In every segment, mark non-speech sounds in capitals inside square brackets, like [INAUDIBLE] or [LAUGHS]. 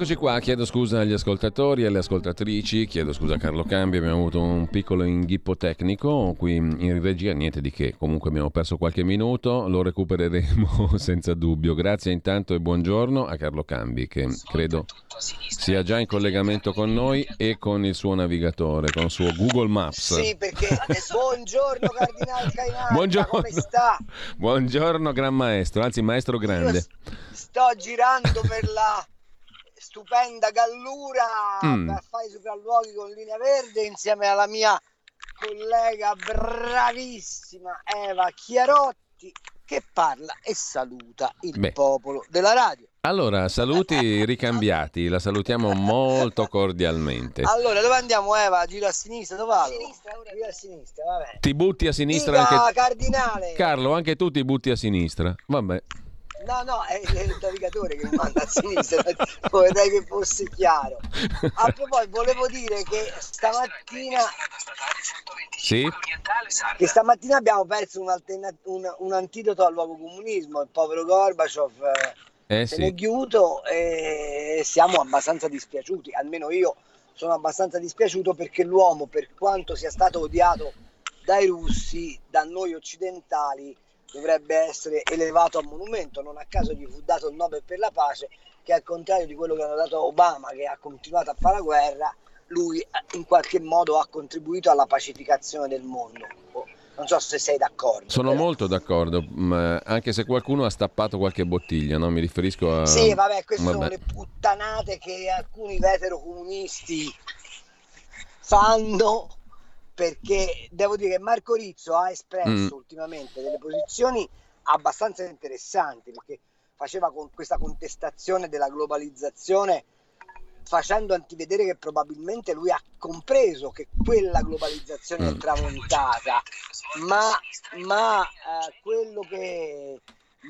Rieccoci qua, chiedo scusa agli ascoltatori e alle ascoltatrici, chiedo scusa a Carlo Cambi, abbiamo avuto un piccolo inghippo tecnico qui in regia, niente di che, comunque abbiamo perso qualche minuto, lo recupereremo [LAUGHS] senza dubbio. Grazie intanto e buongiorno a Carlo Cambi che credo sia già in collegamento con noi e con il suo navigatore, con il suo Google Maps. Sì, perché buongiorno Cardinale Cainarca, buongiorno. come sta? Buongiorno Gran Maestro, anzi Maestro Grande. Io sto girando per la stupenda Gallura Mm. per fare i sopralluoghi con linea verde insieme alla mia collega bravissima Eva Chiarotti che parla e saluta il Beh. popolo della radio. Allora, saluti ricambiati, la salutiamo molto cordialmente. Allora, dove andiamo Eva? Giro a sinistra, dove vado? Giro a sinistra, va bene. Ti butti a sinistra Dica, anche Cardinale. Carlo, anche tu ti butti a sinistra. Vabbè. No, no, è il navigatore che mi manda a sinistra, vorrei che fosse chiaro. A proposito, volevo dire che stamattina, Sì? che stamattina abbiamo perso un, un- un antidoto al luogo comunismo, il povero Gorbaciov eh, Eh se sì. chiuso e siamo abbastanza dispiaciuti, almeno io sono abbastanza dispiaciuto perché l'uomo, per quanto sia stato odiato dai russi, da noi occidentali, dovrebbe essere elevato a monumento. Non a caso gli fu dato il Nobel per la pace, che al contrario di quello che hanno dato a Obama, che ha continuato a fare la guerra, lui eh, in qualche modo ha contribuito alla pacificazione del mondo. Oh, Non so se sei d'accordo. Sono però. molto d'accordo, ma anche se qualcuno ha stappato qualche bottiglia, no? Mi riferisco a... Sì, vabbè, queste sono vabbè. le puttanate che alcuni veterocomunisti fanno perché devo dire che Marco Rizzo ha espresso Mm. ultimamente delle posizioni abbastanza interessanti perché faceva con questa contestazione della globalizzazione facendo antivedere che probabilmente lui ha compreso che quella globalizzazione è Mm. tramontata ma, ma eh, quello che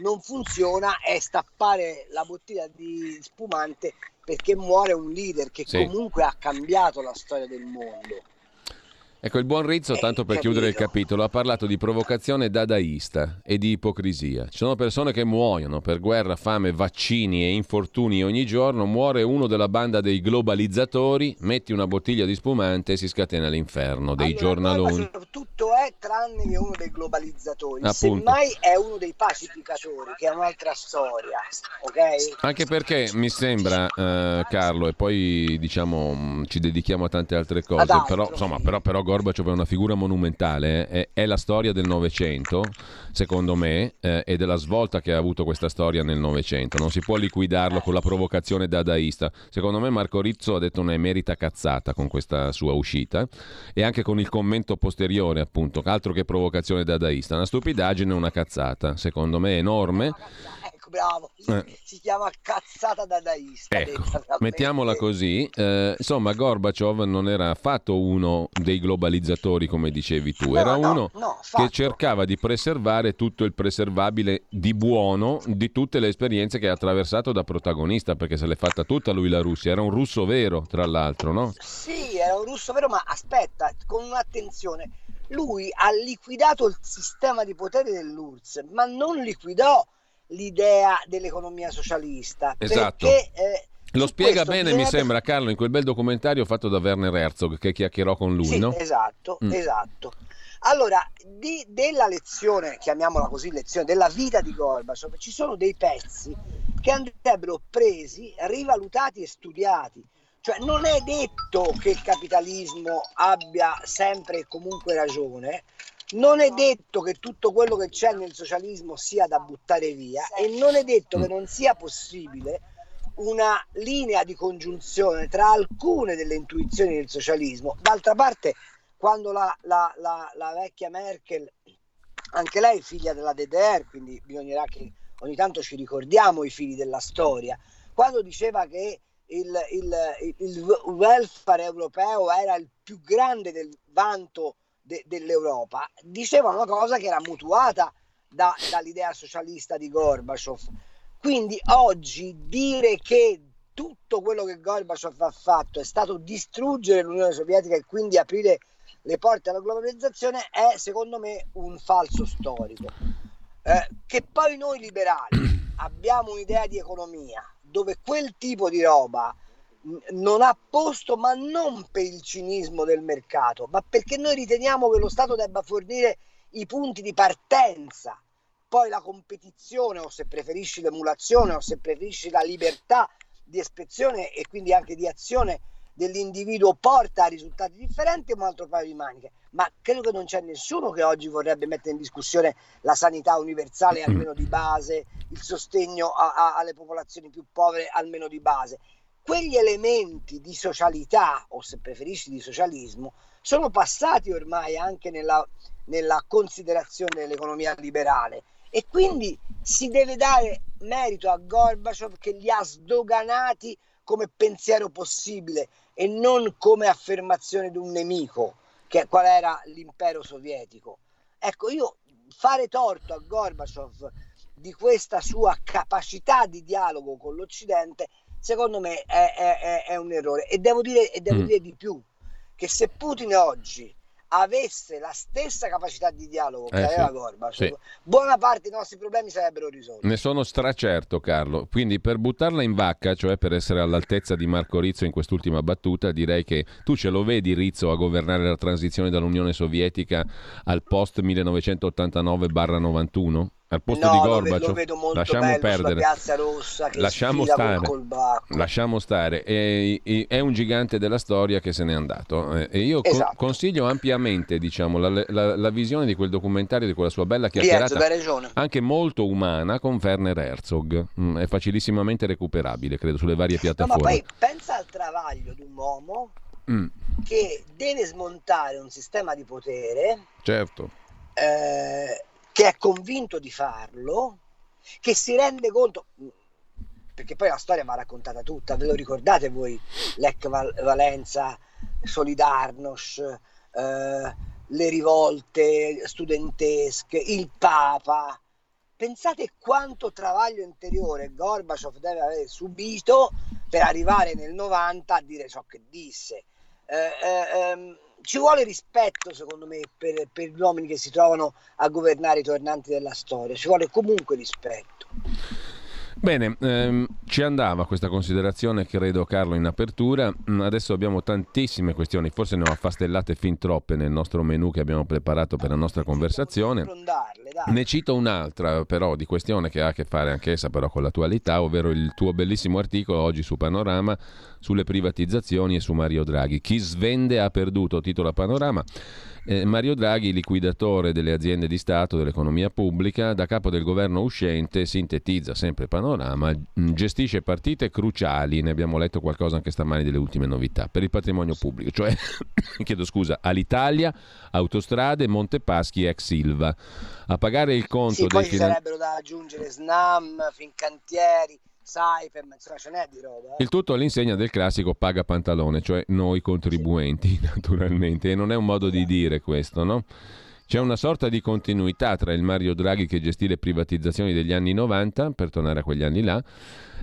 non funziona è stappare la bottiglia di spumante perché muore un leader che Sì. comunque ha cambiato la storia del mondo. Ecco, il buon Rizzo, Eh, tanto per chiudere il capitolo, ha parlato di provocazione dadaista e di ipocrisia. Ci sono persone che muoiono per guerra, fame, vaccini e infortuni ogni giorno. Muore uno della banda dei globalizzatori, metti una bottiglia di spumante e si scatena l'inferno dei Allora, giornaloni. Tutto è tranne che uno dei globalizzatori, Appunto. semmai è uno dei pacificatori, che è un'altra storia, ok? Anche perché mi sembra, eh, Carlo, e poi diciamo ci dedichiamo a tante altre cose, però, insomma, però, però Gorbaciov è una figura monumentale, eh, è, è la storia del Novecento, secondo me, eh, e della svolta che ha avuto questa storia nel Novecento. Non si può liquidarlo con la provocazione dadaista. Secondo me Marco Rizzo ha detto una emerita cazzata con questa sua uscita e anche con il commento posteriore, appunto, altro che provocazione dadaista, una stupidaggine, una cazzata, secondo me enorme. Bravo, si, Eh. si chiama cazzata dadaista. Ecco, mettiamola così. eh, insomma, Gorbaciov non era affatto uno dei globalizzatori, come dicevi tu, No, era no, uno no, che cercava di preservare tutto il preservabile di buono di tutte le esperienze che ha attraversato da protagonista, perché se l'è fatta tutta lui la Russia. Era un russo vero, tra l'altro, no? Sì, era un russo vero, ma aspetta, con un'attenzione. Lui ha liquidato il sistema di potere dell'URSS, ma non liquidò l'idea dell'economia socialista. Esatto. Perché, eh, Lo spiega bene, mi sembra, Carlo, in quel bel documentario fatto da Werner Herzog, che chiacchierò con lui, Sì, no? esatto, Mm. esatto. Allora, di- della lezione, chiamiamola così, lezione della vita di Gorbaciov, ci sono dei pezzi che andrebbero presi, rivalutati e studiati. Cioè, non è detto che il capitalismo abbia sempre e comunque ragione, non è detto che tutto quello che c'è nel socialismo sia da buttare via e non è detto che non sia possibile una linea di congiunzione tra alcune delle intuizioni del socialismo. D'altra parte, quando la, la, la, la vecchia Merkel, anche lei figlia della DDR, quindi bisognerà che ogni tanto ci ricordiamo i fili della storia, quando diceva che il, il, il welfare europeo era il più grande del vanto de, dell'Europa, diceva una cosa che era mutuata da, dall'idea socialista di Gorbaciov. Quindi oggi dire che tutto quello che Gorbaciov ha fatto è stato distruggere l'Unione Sovietica e quindi aprire le porte alla globalizzazione è secondo me un falso storico. Eh, che poi noi liberali abbiamo un'idea di economia dove quel tipo di roba non ha posto, ma non per il cinismo del mercato, ma perché noi riteniamo che lo Stato debba fornire i punti di partenza, poi la competizione o se preferisci l'emulazione o se preferisci la libertà di espressione e quindi anche di azione dell'individuo porta a risultati differenti è un altro paio di maniche. Ma credo che non c'è nessuno che oggi vorrebbe mettere in discussione la sanità universale almeno di base, il sostegno a, a, alle popolazioni più povere almeno di base. Quegli elementi di socialità, o se preferisci di socialismo, sono passati ormai anche nella, nella considerazione dell'economia liberale e quindi si deve dare merito a Gorbaciov che li ha sdoganati come pensiero possibile e non come affermazione di un nemico, che qual era l'impero sovietico. Ecco, io fare torto a Gorbaciov di questa sua capacità di dialogo con l'Occidente, secondo me è, è, è un errore. E devo, dire, e devo mm. dire di più, che se Putin oggi avesse la stessa capacità di dialogo che eh, aveva sì. Gorbaciov, sì. buona parte dei nostri problemi sarebbero risolti. Ne sono stracerto, Carlo. Quindi per buttarla in vacca, cioè per essere all'altezza di Marco Rizzo in quest'ultima battuta, direi che tu ce lo vedi Rizzo a governare la transizione dall'Unione Sovietica al post 1989-91? Al posto no, di Gorbaciov. Lo vedo molto lasciamo perdere. Piazza Rossa che lasciamo stare. Lasciamo stare. È, è, un gigante della storia che se n'è andato. E io esatto. con, consiglio ampiamente diciamo, la, la, la, visione di quel documentario, di quella sua bella chiacchierata, anche molto umana, con Werner Herzog. Mm, è facilissimamente recuperabile, credo, sulle varie piattaforme. No, ma poi pensa al travaglio di un uomo mm. che deve smontare un sistema di potere. Certo. Eh, che è convinto di farlo, che si rende conto, perché poi la storia va raccontata tutta, ve lo ricordate voi, Lech Val- Valenza, Solidarnosc, eh, le rivolte studentesche, il Papa. Pensate quanto travaglio interiore Gorbaciov deve aver subito per arrivare nel 90 a dire ciò che disse. Eh, eh, ehm, ci vuole rispetto, secondo me, per, per, gli uomini che si trovano a governare i tornanti della storia, ci vuole comunque rispetto. Bene, ehm, ci andava questa considerazione, credo Carlo, in apertura. Mm, adesso abbiamo tantissime questioni, forse ne ho affastellate fin troppe nel nostro menu che abbiamo preparato per la nostra conversazione. Ne cito un'altra però di questione che ha a che fare anch'essa però con l'attualità, ovvero il tuo bellissimo articolo oggi su Panorama sulle privatizzazioni e su Mario Draghi. Chi svende ha perduto, titola Panorama. Eh, Mario Draghi, liquidatore delle aziende di Stato, dell'economia pubblica, da capo del governo uscente, sintetizza sempre panorama, mm, gestisce partite cruciali, ne abbiamo letto qualcosa anche stamani delle ultime novità, per il patrimonio pubblico, cioè, [COUGHS] chiedo scusa, all'Italia, Autostrade, Montepaschi e ex Silva. A pagare il conto sì, poi ci finan- sarebbero da aggiungere SNAM, Fincantieri, Saipem, insomma ce n'è di roba. Eh. Il tutto all'insegna del classico paga pantalone, cioè noi contribuenti sì. [LAUGHS] naturalmente, e non è un modo di dire questo, no? C'è una sorta di continuità tra il Mario Draghi che gestì le privatizzazioni degli anni 90, per tornare a quegli anni là,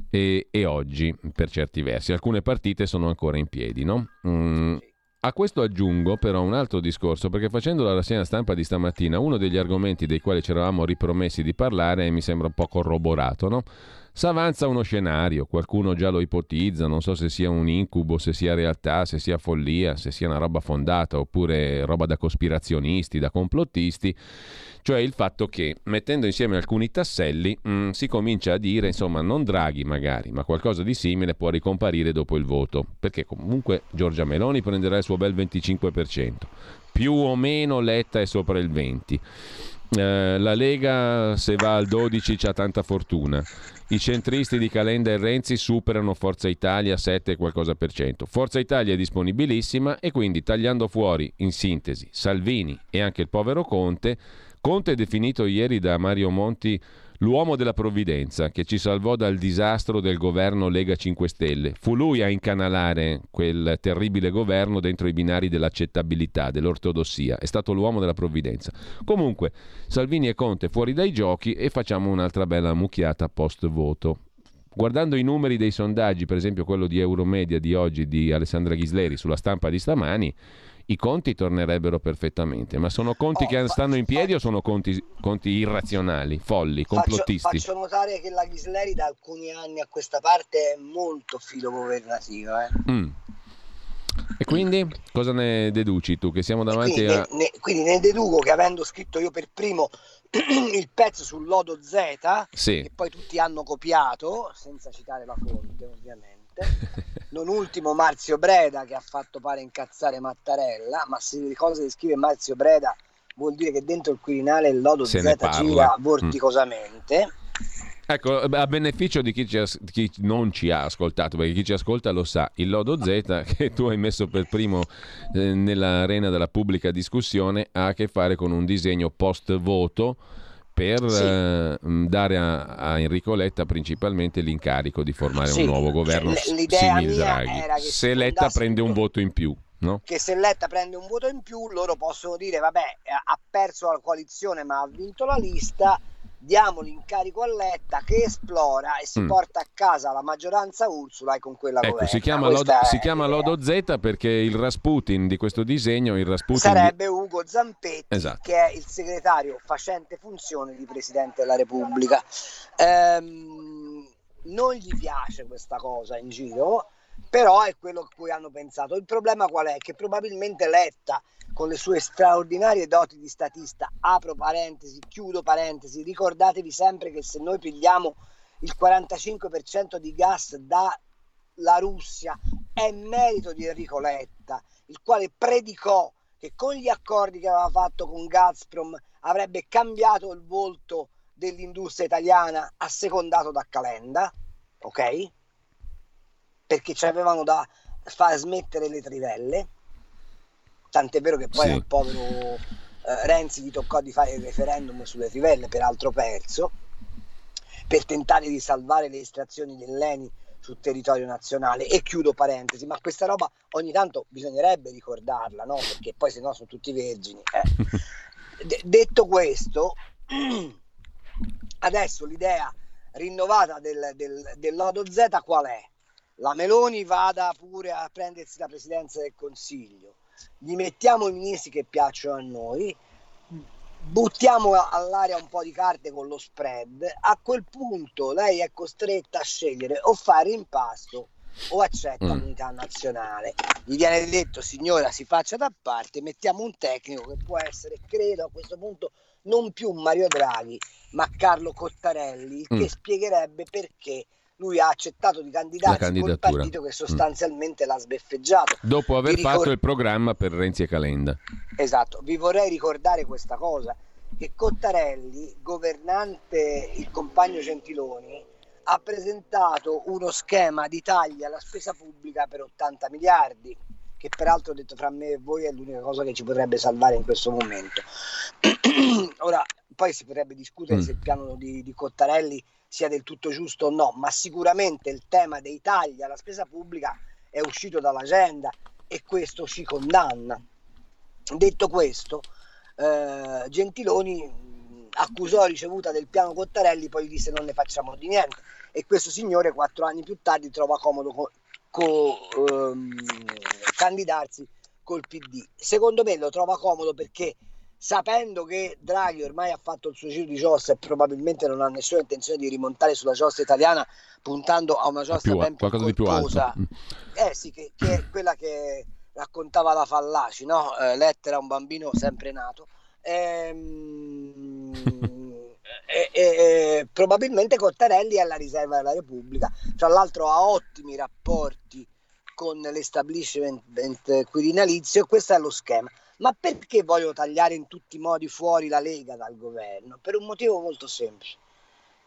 e, e oggi, per certi versi. Alcune partite sono ancora in piedi, no? Mm, a questo aggiungo però un altro discorso, perché facendo la rassegna stampa di stamattina, uno degli argomenti dei quali ci eravamo ripromessi di parlare mi sembra un po' corroborato, no? S'avanza uno scenario, qualcuno già lo ipotizza, non so se sia un incubo, se sia realtà, se sia follia, se sia una roba fondata oppure roba da cospirazionisti, da complottisti, cioè il fatto che mettendo insieme alcuni tasselli mh, mm, si comincia a dire, insomma, non Draghi magari, ma qualcosa di simile può ricomparire dopo il voto, perché comunque Giorgia Meloni prenderà il suo bel 25%, più o meno Letta è sopra il 20%. Eh, la Lega se va al 12 c'ha tanta fortuna. I centristi di Calenda e Renzi superano Forza Italia 7 e qualcosa per cento. Forza Italia è disponibilissima e quindi tagliando fuori, in sintesi, Salvini e anche il povero Conte, Conte definito ieri da Mario Monti l'uomo della provvidenza che ci salvò dal disastro del governo Lega 5 Stelle. Fu lui a incanalare quel terribile governo dentro i binari dell'accettabilità, dell'ortodossia. È stato l'uomo della provvidenza. Comunque, Salvini e Conte fuori dai giochi e facciamo un'altra bella mucchiata post voto. Guardando i numeri dei sondaggi, per esempio quello di Euromedia di oggi di Alessandra Ghisleri sulla stampa di stamani, i conti tornerebbero perfettamente. Ma sono conti oh, che stanno in piedi o sono conti, conti irrazionali, folli, complottisti? Faccio, faccio, notare che la Ghisleri da alcuni anni a questa parte è molto filogovernativa. Eh. Mm. E quindi cosa ne deduci tu? Che siamo davanti quindi, a. Ne, ne, quindi ne deduco che avendo scritto io per primo [CLEARS THROAT] il pezzo sul lodo Z, sì. che poi tutti hanno copiato, senza citare la fonte ovviamente [LAUGHS] non ultimo Marzio Breda che ha fatto pare incazzare Mattarella, ma se le cose che scrive Marzio Breda vuol dire che dentro il Quirinale il lodo Z gira mm. vorticosamente. Mm. Ecco, a beneficio di chi, ci ha, chi, non ci ha ascoltato, perché chi ci ascolta lo sa, il lodo Z [LAUGHS] che tu hai messo per primo eh, nell'arena della pubblica discussione ha a che fare con un disegno post voto per sì. eh, dare a, a, Enrico Letta principalmente l'incarico di formare sì. un nuovo governo simile Draghi. Se Letta prende un voto in più. No? Che se Letta prende un voto in più, loro possono dire: vabbè, ha perso la coalizione, ma ha vinto la lista diamo l'incarico a Letta che esplora e si mm. porta a casa la maggioranza Ursula e con quella ecco, governa. Si chiama, Lodo, si chiama Lodo, Z perché il Rasputin di questo disegno il Rasputin sarebbe di... Ugo Zampetti esatto. che è il segretario facente funzione di Presidente della Repubblica. Ehm, non gli piace questa cosa in giro, però è quello a cui hanno pensato. Il problema qual è? Che probabilmente Letta con le sue straordinarie doti di statista, apro parentesi, chiudo parentesi, ricordatevi sempre che se noi pigliamo il 45% di gas dalla Russia è merito di Enrico Letta, il quale predicò che con gli accordi che aveva fatto con Gazprom avrebbe cambiato il volto dell'industria italiana assecondato da Calenda, ok? Perché ci avevano da far smettere le trivelle tant'è vero che poi sì. al povero eh, Renzi gli toccò di fare il referendum sulle trivelle, peraltro perso, per tentare di salvare le estrazioni dell'ENI sul territorio nazionale. E chiudo parentesi, ma questa roba ogni tanto bisognerebbe ricordarla, no? perché poi se no sono tutti vergini. Eh. [LAUGHS] D- detto questo, [CLEARS THROAT] adesso l'idea rinnovata del, del, del lodo Z qual è? La Meloni vada pure a prendersi la presidenza del Consiglio gli mettiamo i ministri che piacciono a noi, buttiamo all'aria un po' di carte con lo spread, a quel punto lei è costretta a scegliere o fare impasto o accetta mm. l'unità nazionale. Gli viene detto, signora, si faccia da parte, mettiamo un tecnico che può essere, credo, a questo punto non più Mario Draghi, ma Carlo Cottarelli, mm. che spiegherebbe perché lui ha accettato di candidarsi col partito che mm. sostanzialmente mm. l'ha sbeffeggiato. Dopo aver ricor- fatto il programma per Renzi e Calenda. Esatto, vi vorrei ricordare questa cosa, che Cottarelli, governante il compagno Gentiloni, ha presentato uno schema di tagli alla spesa pubblica per 80 miliardi, che peraltro ho detto fra me e voi è l'unica cosa che ci potrebbe salvare in questo momento. [CLEARS THROAT] Ora, poi si potrebbe discutere mm. se il piano di, di Cottarelli sia del tutto giusto o no, ma sicuramente il tema dei tagli alla spesa pubblica è uscito dall'agenda e questo ci condanna. Detto questo, eh, Gentiloni accusò ricevuta del piano Cottarelli, poi disse non ne facciamo di niente e questo signore quattro anni più tardi trova comodo co- ehm, candidarsi col PD. Secondo me lo trova comodo perché sapendo che Draghi ormai ha fatto il suo giro di giostra e probabilmente non ha nessuna intenzione di rimontare sulla giostra italiana puntando a una giostra più, ben più qualcosa corposa, di più alto. Eh sì, che, che, è quella che raccontava la Fallaci, no? Eh, Lettera, un bambino sempre nato. Ehm, e, e, probabilmente Cottarelli è alla riserva della Repubblica. Tra l'altro ha ottimi rapporti con l'establishment quirinalizio e questo è lo schema Ma perché vogliono tagliare in tutti i modi fuori la Lega dal governo? Per un motivo molto semplice,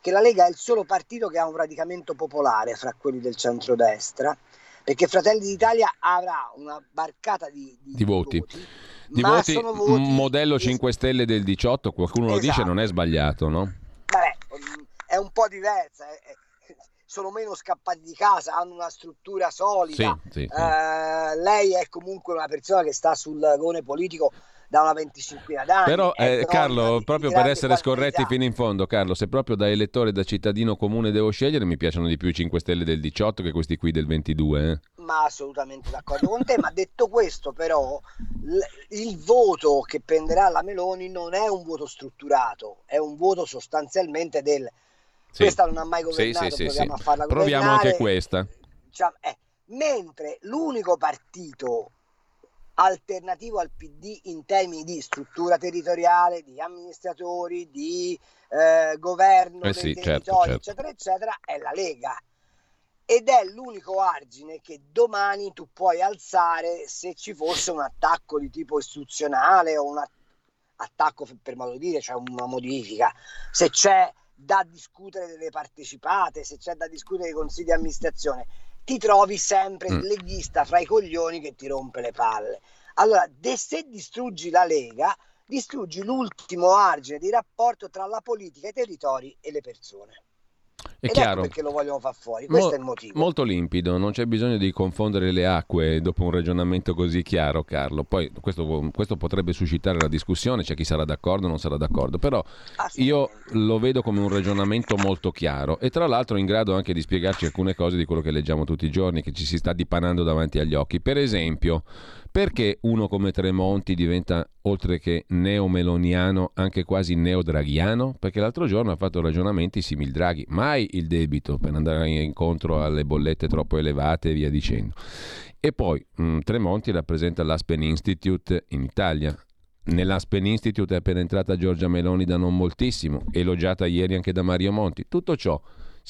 che la Lega è il solo partito che ha un radicamento popolare fra quelli del centrodestra, perché Fratelli d'Italia avrà una barcata di, di, di voti. voti di voti, voti, modello 5 Stelle del 18, qualcuno esatto. lo dice, non è sbagliato, no? Vabbè, è un po' diversa, sono meno scappati di casa, hanno una struttura solida. Sì, sì, sì. Eh, lei è comunque una persona che sta sul gone politico da una venticinquina d'anni. Però, eh, Carlo, proprio per essere scorretti fino in fondo, Carlo, se proprio da elettore, da cittadino comune devo scegliere, mi piacciono di più i 5 Stelle del 18 che questi qui del 22. Eh? Ma assolutamente d'accordo con te, ma detto questo però, il voto che prenderà la Meloni non è un voto strutturato, è un voto sostanzialmente del sì. Questa non ha mai governato, sì, sì, proviamo a farla Proviamo anche questa. Diciamo, eh, mentre l'unico partito alternativo al PD in termini di struttura territoriale, di amministratori, di eh, governo eh sì, certo, certo. eccetera, eccetera, è la Lega. Ed è l'unico argine che domani tu puoi alzare se ci fosse un attacco di tipo istituzionale o un attacco per modo di dire, cioè una modifica. Se c'è da discutere delle partecipate, se c'è da discutere dei consigli di amministrazione, ti trovi sempre il mm. leghista fra i coglioni che ti rompe le palle. Allora, de- se distruggi la Lega, distruggi l'ultimo argine di rapporto tra la politica, i territori e le persone. È Ed ecco chiaro. Ecco perché lo vogliono far fuori, questo Mo- è il motivo. Molto limpido, non c'è bisogno di confondere le acque dopo un ragionamento così chiaro, Carlo. Poi questo, questo potrebbe suscitare la discussione, c'è chi sarà d'accordo o non sarà d'accordo, però io lo vedo come un ragionamento molto chiaro e tra l'altro in grado anche di spiegarci alcune cose di quello che leggiamo tutti i giorni, che ci si sta dipanando davanti agli occhi. Per esempio, perché uno come Tremonti diventa, oltre che neomeloniano, anche quasi neodraghiano? Perché l'altro giorno ha fatto ragionamenti simili Draghi. Mai il debito per andare incontro alle bollette troppo elevate e via dicendo. E poi mh, mm, Tremonti rappresenta l'Aspen Institute in Italia. Nell'Aspen Institute è appena entrata Giorgia Meloni da non moltissimo, elogiata ieri anche da Mario Monti. Tutto ciò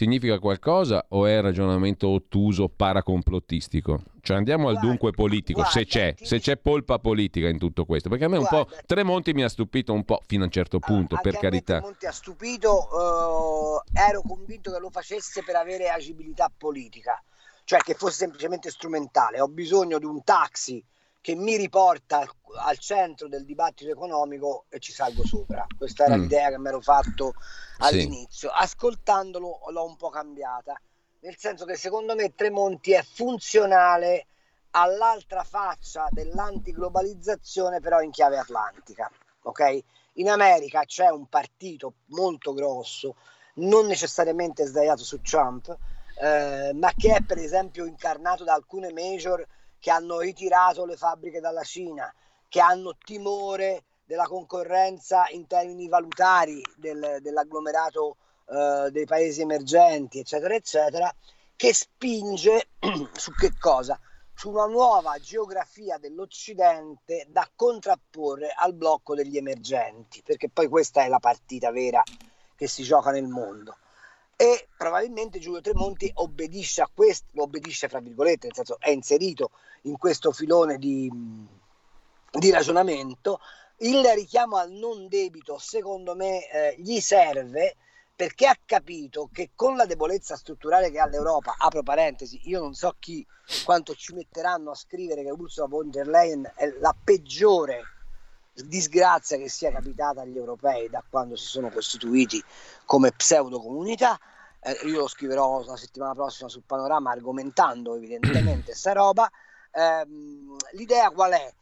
significa qualcosa o è ragionamento ottuso paracomplotistico? Cioè andiamo guarda, al dunque politico, guarda, se c'è, se c'è polpa politica in tutto questo, perché a me guarda, un po' Tremonti mi ha stupito un po' fino a un certo punto, allora, per carità. Tremonti ha stupito, uh, ero convinto che lo facesse per avere agibilità politica, cioè che fosse semplicemente strumentale, ho bisogno di un taxi che mi riporta al centro del dibattito economico e ci salgo sopra. Questa era mm. l'idea che mi ero fatto all'inizio. Sì. Ascoltandolo l'ho un po' cambiata, nel senso che secondo me Tremonti è funzionale all'altra faccia dell'antiglobalizzazione, però in chiave atlantica. Ok? In America c'è un partito molto grosso, non necessariamente sdraiato su Trump, eh, ma che è per esempio incarnato da alcune major che hanno ritirato le fabbriche dalla Cina, che hanno timore della concorrenza in termini valutari del, dell'agglomerato eh, dei paesi emergenti, eccetera, eccetera, che spinge [CLEARS THROAT] su che cosa? Su una nuova geografia dell'Occidente da contrapporre al blocco degli emergenti, perché poi questa è la partita vera che si gioca nel mondo e probabilmente Giulio Tremonti obbedisce a questo, lo obbedisce fra virgolette, nel senso è inserito in questo filone di, di ragionamento. Il richiamo al non debito, secondo me, eh, gli serve perché ha capito che con la debolezza strutturale che ha l'Europa, apro parentesi, io non so chi quanto ci metteranno a scrivere che Ursula von der Leyen è la peggiore disgrazia che sia capitata agli europei da quando si sono costituiti come pseudo comunità. Eh, io lo scriverò la settimana prossima sul panorama argomentando evidentemente sta roba. Eh, l'idea qual è?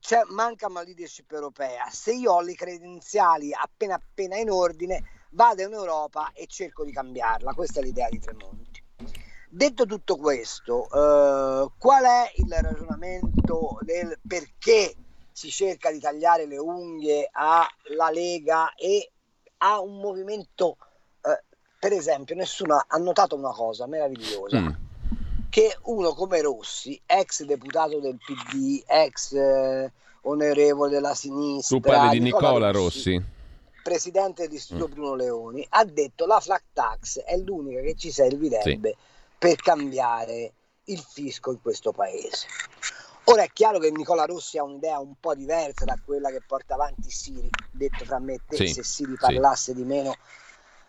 C'è, manca una leadership europea. Se io ho le credenziali appena appena in ordine, vado in Europa e cerco di cambiarla. Questa è l'idea di Tremonti. Detto tutto questo, eh, qual è il ragionamento del perché si cerca di tagliare le unghie alla Lega e a un movimento, eh, per esempio, nessuno ha notato una cosa meravigliosa. Mm. Che uno come Rossi, ex deputato del PD, ex eh, onorevole della sinistra, tu parli di Nicola, Nicola Rossi, Rossi, presidente dell'Istituto mm. Bruno Leoni, ha detto la flat tax è l'unica che ci servirebbe sì. per cambiare il fisco in questo paese. Ora è chiaro che Nicola Rossi ha un'idea un po' diversa da quella che porta avanti Siri, detto fra me e te, sì, se Siri parlasse sì. di meno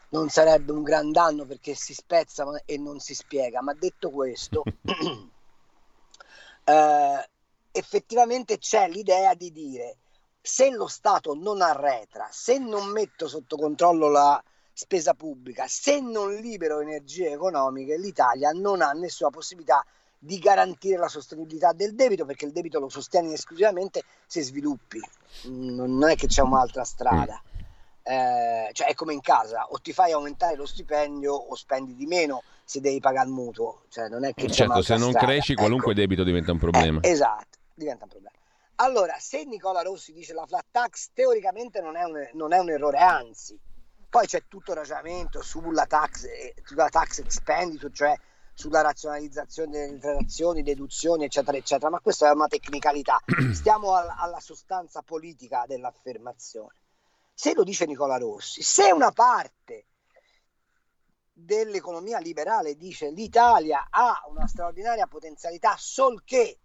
non sarebbe un gran danno perché si spezza e non si spiega, ma detto questo, [COUGHS] eh, effettivamente c'è l'idea di dire se lo Stato non arretra, se non metto sotto controllo la spesa pubblica, se non libero energie economiche, l'Italia non ha nessuna possibilità di garantire la sostenibilità del debito perché il debito lo sostieni esclusivamente se sviluppi, non è che c'è un'altra strada. Eh, cioè è come in casa, o ti fai aumentare lo stipendio o spendi di meno se devi pagare il mutuo. Cioè, non è che certo, se non strada. cresci qualunque ecco. debito diventa un problema. Eh, esatto, diventa un problema. Allora, se Nicola Rossi dice la flat tax, teoricamente non è un, non è un errore, anzi, poi c'è tutto il ragionamento sulla tax, eh, sulla tax expenditure, cioè sulla razionalizzazione delle transazioni, deduzioni, eccetera, eccetera, ma questa è una tecnicalità. [CLEARS THROAT] Stiamo al, alla sostanza politica dell'affermazione. Se lo dice Nicola Rossi, se una parte dell'economia liberale dice l'Italia ha una straordinaria potenzialità sol che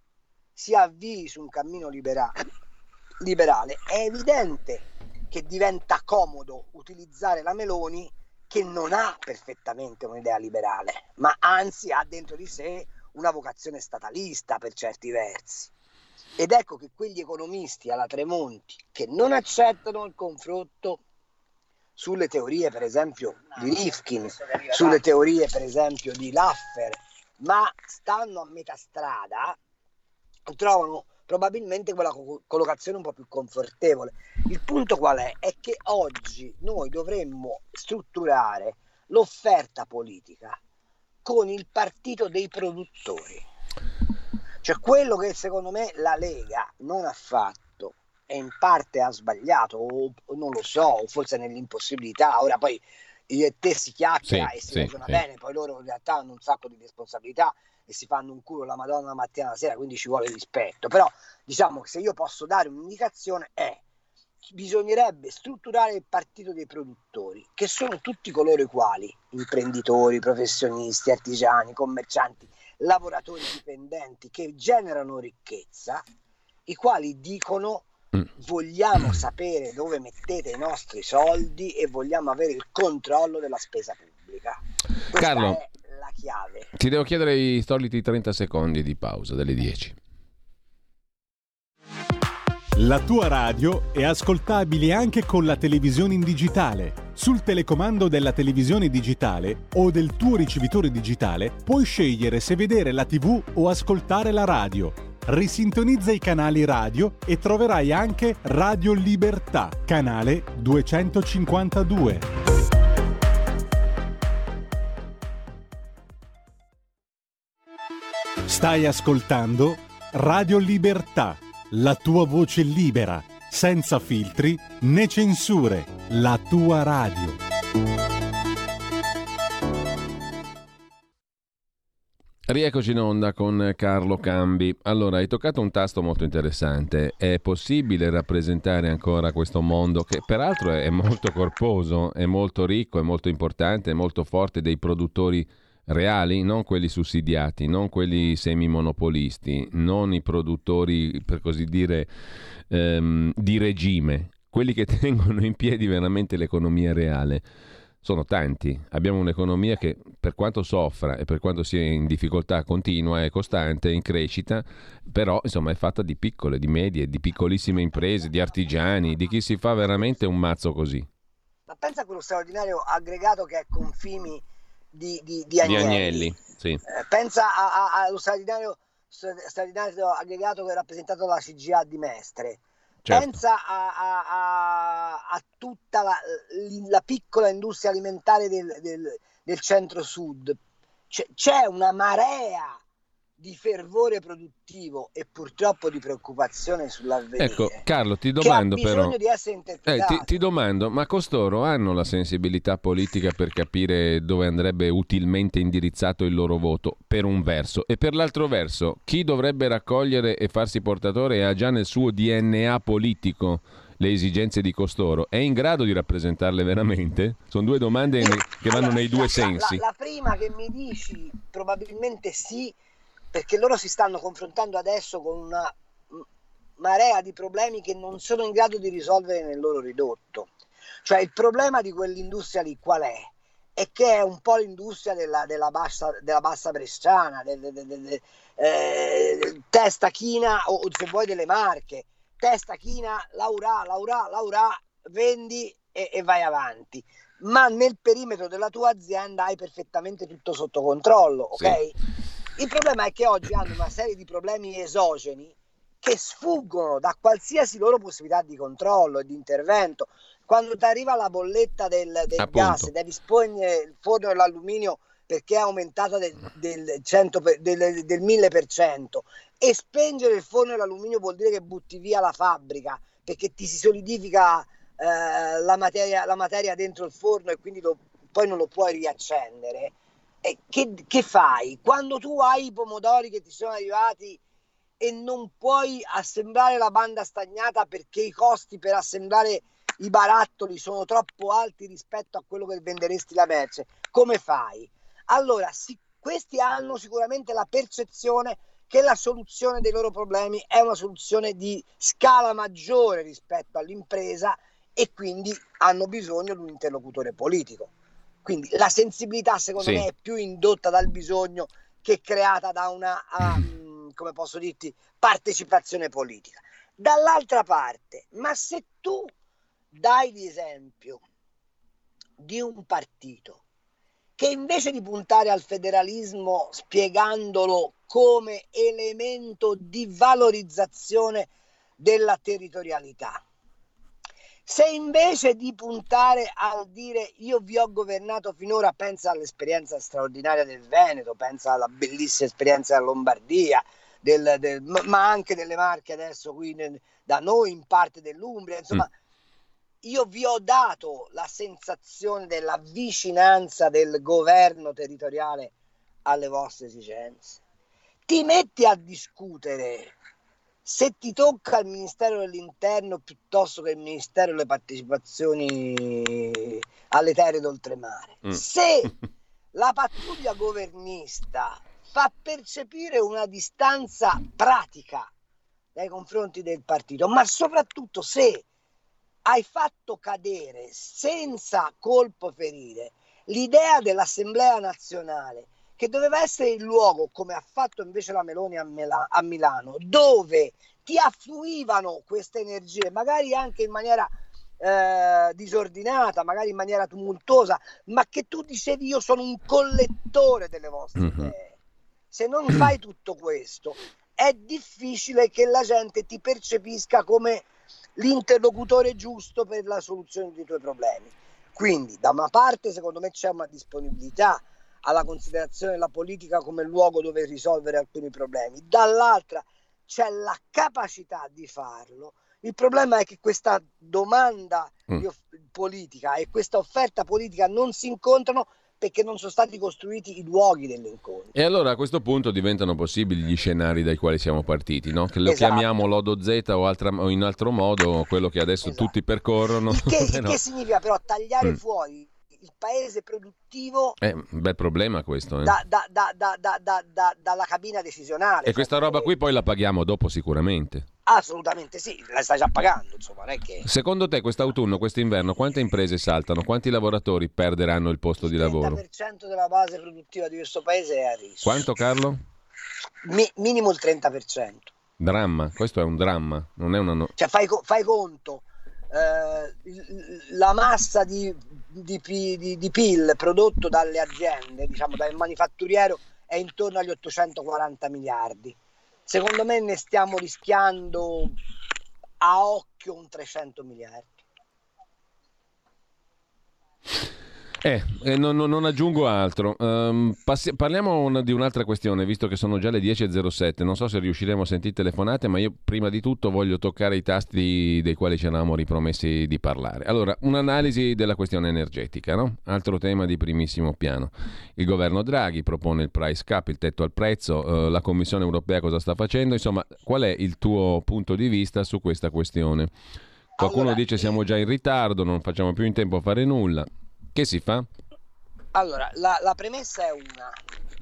si avvii su un cammino liberale, liberale è evidente che diventa comodo utilizzare la Meloni che non ha perfettamente un'idea liberale, ma anzi ha dentro di sé una vocazione statalista per certi versi. Ed ecco che quegli economisti alla Tremonti che non accettano il confronto sulle teorie, per esempio, di Rifkin, sulle teorie, per esempio, di Laffer, ma stanno a metà strada, trovano probabilmente quella collocazione un po' più confortevole. Il punto qual è? È che oggi noi dovremmo strutturare l'offerta politica con il partito dei produttori. Cioè quello che secondo me la Lega non ha fatto e in parte ha sbagliato, o non lo so, o forse nell'impossibilità, ora poi io e te si chiacchiera sì, e si sì, ragiona sì. bene, poi loro in realtà hanno un sacco di responsabilità e si fanno un culo la Madonna la mattina e la sera, quindi ci vuole rispetto. Però diciamo che se io posso dare un'indicazione è bisognerebbe strutturare il partito dei produttori, che sono tutti coloro i quali, imprenditori, professionisti, artigiani, commercianti, lavoratori dipendenti che generano ricchezza, i quali dicono mm. vogliamo sapere dove mettete i nostri soldi e vogliamo avere il controllo della spesa pubblica. Questa Carlo, chiave. Ti devo chiedere i soliti 30 secondi di pausa delle 10. La tua radio è ascoltabile anche con la televisione in digitale. Sul telecomando della televisione digitale o del tuo ricevitore digitale puoi scegliere se vedere la TV o ascoltare la radio. Risintonizza i canali radio e troverai anche Radio Libertà, canale 252. Stai ascoltando Radio Libertà, la tua voce libera, senza filtri né censure, la tua radio. Rieccoci in onda con Carlo Cambi. Allora, hai toccato un tasto molto interessante. È possibile rappresentare ancora questo mondo che peraltro è molto corposo, è molto ricco, è molto importante, è molto forte dei produttori reali, non quelli sussidiati, non quelli semimonopolisti, non i produttori, per così dire, ehm, di regime, quelli che [LAUGHS] tengono in piedi veramente l'economia reale. Sono tanti, abbiamo un'economia che per quanto soffra e per quanto sia in difficoltà continua, è costante, in crescita, però insomma è fatta di piccole, di medie, di piccolissime imprese, di artigiani, di chi si fa veramente un mazzo così. Ma pensa a quello straordinario aggregato che è Confimi di, di, di Agnelli. Di Agnelli sì. eh, pensa allo straordinario, straordinario aggregato che è rappresentato dalla CGA di Mestre. Certo. Pensa a, a, a, a tutta la, la, piccola industria alimentare del, del, del centro-sud. C'è, c'è una marea di fervore produttivo e purtroppo di preoccupazione sull'avvenire. Ecco, Carlo, ti domando però. Di essere eh, ti, ti, domando, ma costoro hanno la sensibilità politica per capire dove andrebbe utilmente indirizzato il loro voto, per un verso, e per l'altro verso, chi dovrebbe raccogliere e farsi portatore ha già nel suo DNA politico le esigenze di costoro, è in grado di rappresentarle veramente? Sono due domande che vanno nei due sensi. La, la, la prima che mi dici probabilmente sì, perché loro si stanno confrontando adesso con una marea di problemi che non sono in grado di risolvere nel loro ridotto. Cioè il problema di quell'industria lì qual è? È che è un po' l'industria della, della, bassa, della bassa bresciana, del, del, del, eh, testa china o se vuoi delle marche, testa china, laura, laura, laura, vendi e, e vai avanti. Ma nel perimetro della tua azienda hai perfettamente tutto sotto controllo, ok? Sì. Il problema è che oggi hanno una serie di problemi esogeni che sfuggono da qualsiasi loro possibilità di controllo e di intervento. Quando ti arriva la bolletta del, del gas, devi spegnere il forno dell'alluminio perché è aumentata del, del, 100, del, del 1000% e spengere il forno dell'alluminio vuol dire che butti via la fabbrica perché ti si solidifica eh, la, materia, la, materia, dentro il forno e quindi lo, poi non lo puoi riaccendere. E che, che fai? Quando tu hai i pomodori che ti sono arrivati e non puoi assemblare la banda stagnata perché i costi per assemblare i barattoli sono troppo alti rispetto a quello che venderesti la merce, come fai? Allora, sì, questi hanno sicuramente la percezione che la soluzione dei loro problemi è una soluzione di scala maggiore rispetto all'impresa e quindi hanno bisogno di un interlocutore politico. Quindi la sensibilità secondo sì. me è più indotta dal bisogno che creata da una um, [CLEARS THROAT] come posso dirti, partecipazione politica. Dall'altra parte, ma se tu dai l'esempio di un partito che invece di puntare al federalismo spiegandolo come elemento di valorizzazione della territorialità, se invece di puntare a dire io vi ho governato finora, pensa all'esperienza straordinaria del Veneto, pensa alla bellissima esperienza della Lombardia, del, del, ma anche delle Marche adesso qui nel, da noi in parte dell'Umbria, insomma. Mm. Io vi ho dato la sensazione della vicinanza del governo territoriale alle vostre esigenze. Ti metti a discutere se ti tocca il Ministero dell'Interno piuttosto che il Ministero delle Partecipazioni alle terre d'oltremare. Mm. Se [LAUGHS] la pattuglia governista fa percepire una distanza pratica nei confronti del partito, ma soprattutto se hai fatto cadere senza colpo ferire l'idea dell'Assemblea nazionale che doveva essere il luogo, come ha fatto invece la Meloni a, Mela- a Milano, dove ti affluivano queste energie, magari anche in maniera eh, disordinata, magari in maniera tumultuosa, ma che tu dicevi io sono un collettore delle vostre mm-hmm. idee se non fai tutto questo, è difficile che la gente ti percepisca come l'interlocutore giusto per la soluzione dei tuoi problemi. Quindi, da una parte, secondo me c'è una disponibilità alla considerazione della politica come luogo dove risolvere alcuni problemi, dall'altra c'è la capacità di farlo. Il problema è che questa domanda mm. politica e questa offerta politica non si incontrano perché non sono stati costruiti i luoghi dell'incontro. E allora a questo punto diventano possibili gli scenari dai quali siamo partiti, no? che lo esatto. chiamiamo lodo Z o, altra, o, in altro modo quello che adesso esatto. tutti percorrono. Il che, [LAUGHS] però... che significa però tagliare mm. fuori il paese produttivo è un bel problema questo eh? da, da, da, dalla cabina decisionale. E questa roba qui poi la paghiamo dopo sicuramente. Assolutamente sì la stai già pagando insomma non è che... secondo te quest'autunno quest'inverno quante imprese saltano? Quanti lavoratori perderanno il posto di lavoro? il 30% della base produttiva di questo paese è a rischio. Quanto Carlo? Mi, minimo il 30% dramma? Questo è un dramma non è una no... cioè fai, fai conto eh, la massa di, di, di, di, PIL prodotto dalle aziende, diciamo dal manifatturiero, è intorno agli 840 miliardi. Secondo me ne stiamo rischiando a occhio un 300 miliardi. Eh, eh non, non, aggiungo altro. Um, passi- parliamo una, di un'altra questione, visto che sono già le 10.07. Non so se riusciremo a sentire telefonate, ma io prima di tutto voglio toccare i tasti dei quali ci eravamo ripromessi di parlare. Allora, un'analisi della questione energetica, no? Altro tema di primissimo piano. Il governo Draghi propone il price cap, il tetto al prezzo, uh, la Commissione europea cosa sta facendo? Insomma, qual è il tuo punto di vista su questa questione? Qualcuno allora, dice siamo già in ritardo, non facciamo più in tempo a fare nulla. Che si fa? Allora, la, la premessa è una.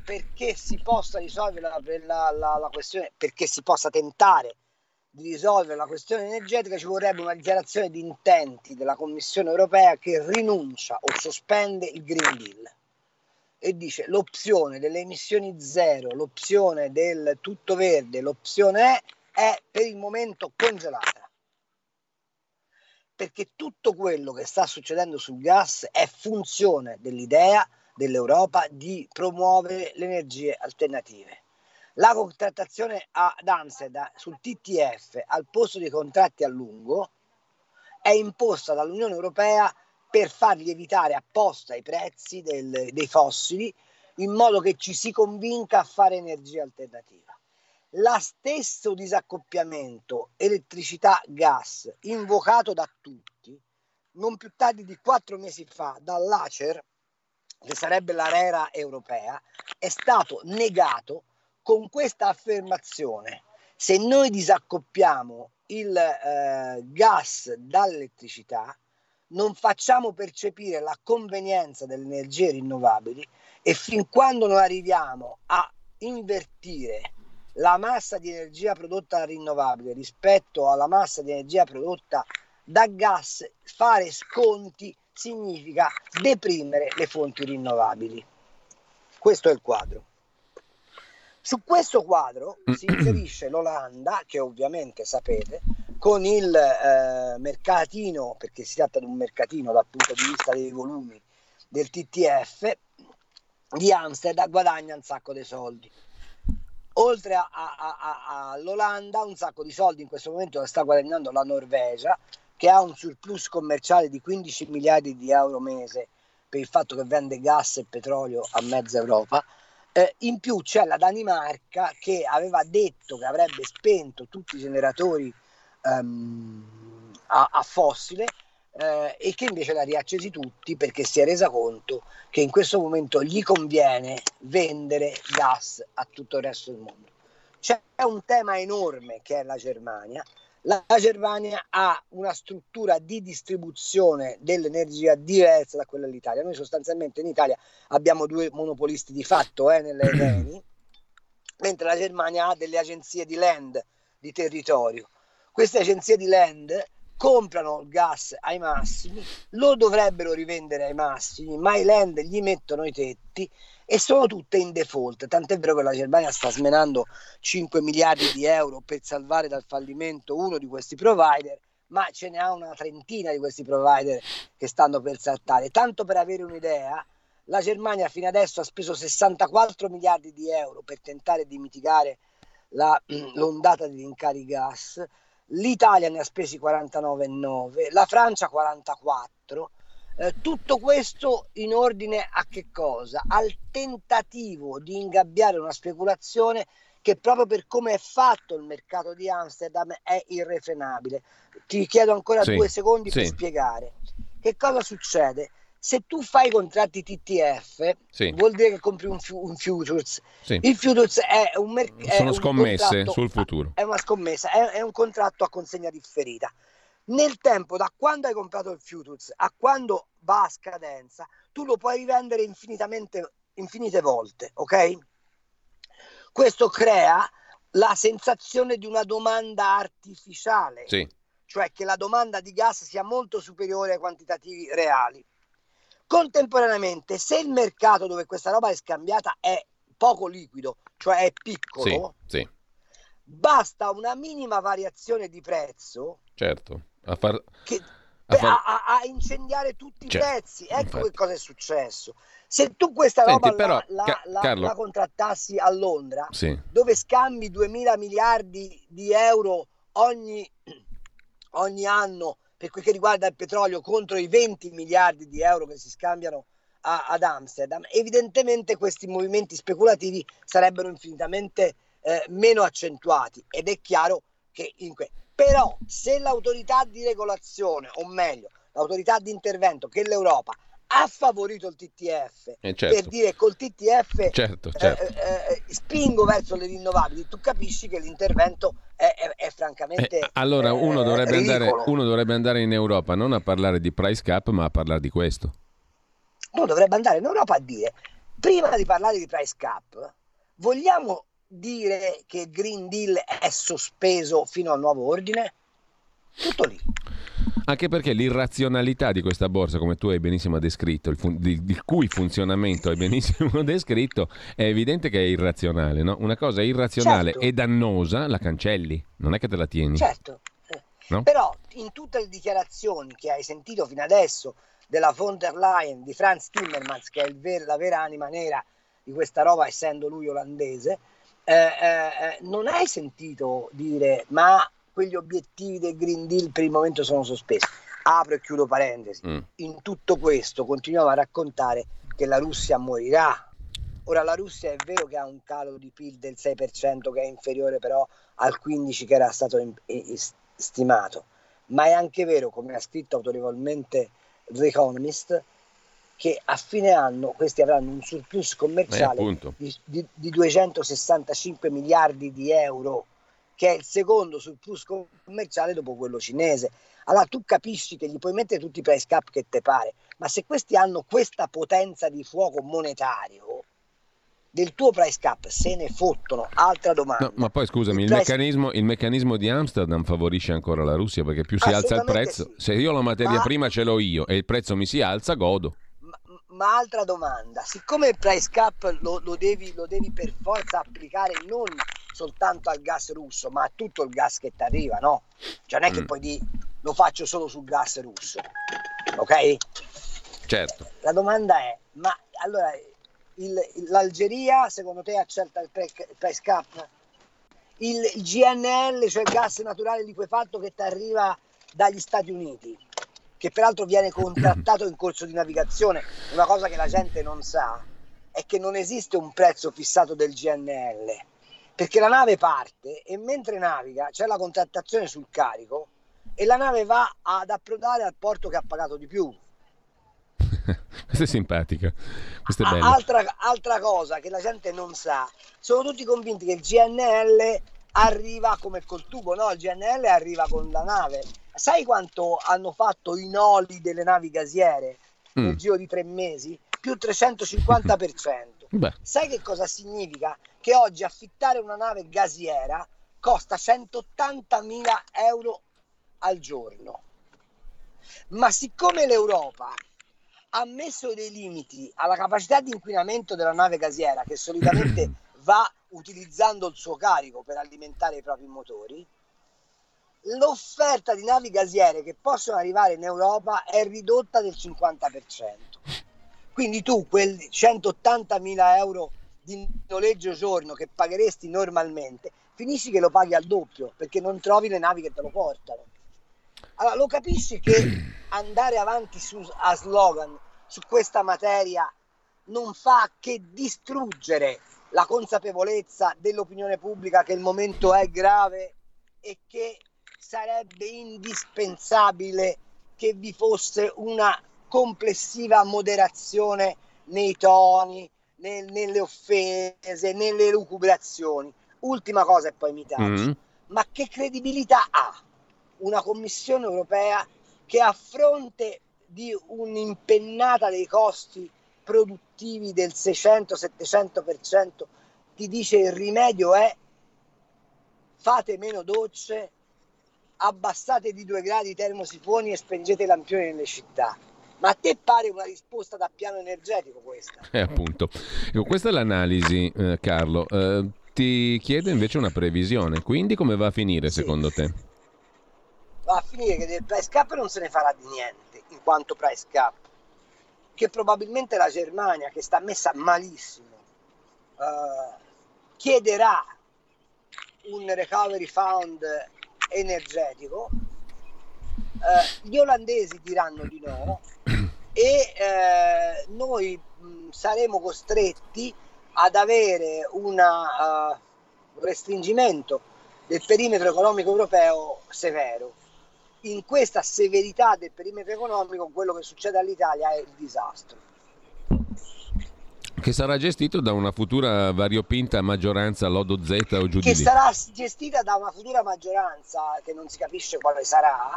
perché si possa risolvere la, la, la, questione, perché si possa tentare di risolvere la questione energetica ci vorrebbe una dichiarazione di intenti della Commissione europea che rinuncia o sospende il Green Deal e dice l'opzione delle emissioni zero, l'opzione del tutto verde, l'opzione è, è per il momento congelata. Perché tutto quello che sta succedendo sul gas è funzione dell'idea dell'Europa di promuovere le energie alternative la contrattazione ad Amsterdam sul TTF al posto dei contratti a lungo è imposta dall'Unione Europea per far lievitare apposta i prezzi del, dei fossili in modo che ci si convinca a fare energia alternativa. La stesso disaccoppiamento elettricità-gas invocato da tutti, non più tardi di quattro mesi fa dall'ACER, che sarebbe l'ARERA europea, è stato negato con questa affermazione, se noi disaccoppiamo il eh, gas dall'elettricità, non facciamo percepire la convenienza delle energie rinnovabili e fin quando non arriviamo a invertire la massa di energia prodotta rinnovabile rispetto alla massa di energia prodotta da gas, fare sconti significa deprimere le fonti rinnovabili. Questo è il quadro. Su questo quadro [CLEARS THROAT] si inserisce l'Olanda, che ovviamente sapete, con il eh, mercatino, perché si tratta di un mercatino dal punto di vista dei volumi del TTF, di Amsterdam guadagna un sacco di soldi. Oltre all'Olanda, un sacco di soldi in questo momento sta guadagnando la Norvegia, che ha un surplus commerciale di 15 miliardi di euro mese per il fatto che vende gas e petrolio a mezza Europa. Eh, in più c'è la Danimarca che aveva detto che avrebbe spento tutti i generatori um, a, a, fossile eh, e che invece l'ha riaccesi tutti perché si è resa conto che in questo momento gli conviene vendere gas a tutto il resto del mondo. C'è un tema enorme che è la Germania la Germania ha una struttura di distribuzione dell'energia diversa da quella dell'Italia. Noi sostanzialmente in Italia abbiamo due monopolisti di fatto eh, nelle [CLEARS THROAT] Reni, mentre la Germania ha delle agenzie di land, di territorio. Queste agenzie di land comprano il gas ai massimi, lo dovrebbero rivendere ai massimi, ma i land gli mettono i tetti e sono tutte in default. Tant'è vero che la Germania sta smenando 5 miliardi di euro per salvare dal fallimento uno di questi provider, ma ce ne ha una trentina di questi provider che stanno per saltare. Tanto per avere un'idea, la Germania fino adesso ha speso 64 miliardi di euro per tentare di mitigare la, [CLEARS THROAT] l'ondata di rincari gas, l'Italia ne ha spesi 49,9, la Francia 44 eh, tutto questo in ordine a che cosa? Al tentativo di ingabbiare una speculazione che proprio per come è fatto il mercato di Amsterdam è irrefrenabile. Ti chiedo ancora sì, due secondi sì. per spiegare. Che cosa succede? Se tu fai contratti TTF, sì. vuol dire che compri un, un futures. Il futures è un mercato. Sono scommesse sul futuro. È una scommessa, è, è un contratto a consegna differita nel tempo da quando hai comprato il Futures a quando va a scadenza, tu lo puoi rivendere infinitamente, infinite volte, ok? Questo crea la sensazione di una domanda artificiale, sì. cioè che la domanda di gas sia molto superiore ai quantitativi reali. Contemporaneamente, se il mercato dove questa roba è scambiata è poco liquido, cioè è piccolo, sì, sì. basta una minima variazione di prezzo certo a far... Che, a, far... a, a, incendiare tutti cioè, i pezzi. Ecco infatti. che cosa è successo. Se tu questa Senti, roba però, la, Ca- la, la, contrattassi a Londra, sì. dove scambi 2000 miliardi di euro ogni, ogni anno per quel che riguarda il petrolio contro i 20 miliardi di euro che si scambiano a, ad Amsterdam, evidentemente questi movimenti speculativi sarebbero infinitamente eh, meno accentuati. Ed è chiaro che in que- però se l'autorità di regolazione, o meglio, l'autorità di intervento che l'Europa ha favorito il TTF eh certo. per dire col TTF certo, certo. Eh, eh, eh, spingo verso le rinnovabili, tu capisci che l'intervento è, è, è francamente... Eh, allora uno eh, dovrebbe, andare, uno dovrebbe andare in Europa non a parlare di price cap ma a parlare di questo. No, dovrebbe andare in Europa a dire prima di parlare di price cap, vogliamo dire che il Green Deal è sospeso fino al nuovo ordine? Tutto lì. Anche perché l'irrazionalità di questa borsa, come tu hai benissimo descritto, il, fun- di, il, cui funzionamento hai benissimo [LAUGHS] descritto, è evidente che è irrazionale. No? Una cosa irrazionale certo. e dannosa la cancelli, non è che te la tieni. Certo, eh. no? però in tutte le dichiarazioni che hai sentito fino adesso della von der Leyen, di Franz Timmermans, che è ver- la vera anima nera di questa roba, essendo lui olandese, eh, eh, eh non hai sentito dire ma quegli obiettivi del Green Deal per il momento sono sospesi. Apro e chiudo parentesi. Mm. In tutto questo continuiamo a raccontare che la Russia morirà. Ora la Russia è vero che ha un calo di PIL del 6% che è inferiore però al 15% che era stato in, in, stimato, ma è anche vero, come ha scritto autorevolmente The Economist, che a fine anno questi avranno un surplus commerciale eh, di, di, di 265 miliardi di euro che è il secondo sul plus commerciale dopo quello cinese. Allora tu capisci che gli puoi mettere tutti i price cap che te pare, ma se questi hanno questa potenza di fuoco monetario, del tuo price cap se ne fottono. Altra domanda. No, ma poi scusami, il, il, price... meccanismo, il, meccanismo, di Amsterdam favorisce ancora la Russia perché più si alza il prezzo, sì. se io la materia ma... prima ce l'ho io e il prezzo mi si alza, godo. Ma, ma altra domanda, siccome il price cap lo, lo, devi, lo devi per forza applicare non soltanto al gas russo, ma a tutto il gas che ti arriva, no? Cioè non è che mm. poi di lo faccio solo sul gas russo, ok? Certo. La domanda è, ma allora il, l'Algeria secondo te accetta il price cap? Il, il, GNL, cioè il gas naturale liquefatto che ti arriva dagli Stati Uniti, che peraltro viene [CLEARS THROAT] contrattato in corso di navigazione, una cosa che la gente non sa è che non esiste un prezzo fissato del GNL perché la nave parte e mentre naviga c'è la contrattazione sul carico e la nave va ad approdare al porto che ha pagato di più. [LAUGHS] Questa è simpatica, questa è bella. Altra, altra cosa che la gente non sa, sono tutti convinti che il GNL arriva come col tubo, no? Il GNL arriva con la nave. Sai quanto hanno fatto i noli delle navi gasiere mm. nel giro di tre mesi? Più 350%. [LAUGHS] Beh. Sai che cosa significa? Che oggi affittare una nave gasiera costa 180.000 euro al giorno. Ma siccome l'Europa ha messo dei limiti alla capacità di inquinamento della nave gasiera, che solitamente [COUGHS] va utilizzando il suo carico per alimentare i propri motori, l'offerta di navi gasiere che possono arrivare in Europa è ridotta del 50%. Quindi tu quei 180.000 euro di noleggio giorno che pagheresti normalmente, finisci che lo paghi al doppio perché non trovi le navi che te lo portano. Allora lo capisci che [CLEARS THROAT] andare avanti su, a slogan su questa materia non fa che distruggere la consapevolezza dell'opinione pubblica che il momento è grave e che sarebbe indispensabile che vi fosse una complessiva moderazione nei toni, nel, nelle offese, nelle lucubrazioni. Ultima cosa e poi mi taccio. Mm-hmm. Ma che credibilità ha una Commissione europea che a fronte di un'impennata dei costi produttivi del 600-700% ti dice il rimedio è fate meno docce, abbassate di due gradi i termosifoni e spengete i lampioni nelle città. Ma a te pare una risposta da piano energetico questa? Eh, appunto. Ecco, questa è l'analisi, eh, Carlo. Eh, ti chiedo invece una previsione. Quindi come va a finire sì. secondo te? Va a finire che del price cap non se ne farà di niente, in quanto price cap. Che probabilmente la Germania, che sta messa malissimo, eh, chiederà un recovery fund energetico eh, gli olandesi diranno di no e eh, noi mh, saremo costretti ad avere uh, un restringimento del perimetro economico europeo severo. In questa severità del perimetro economico quello che succede all'Italia è il disastro che sarà gestito da una futura variopinta maggioranza Lodo Z o giù di Che sarà gestita da una futura maggioranza che non si capisce quale sarà.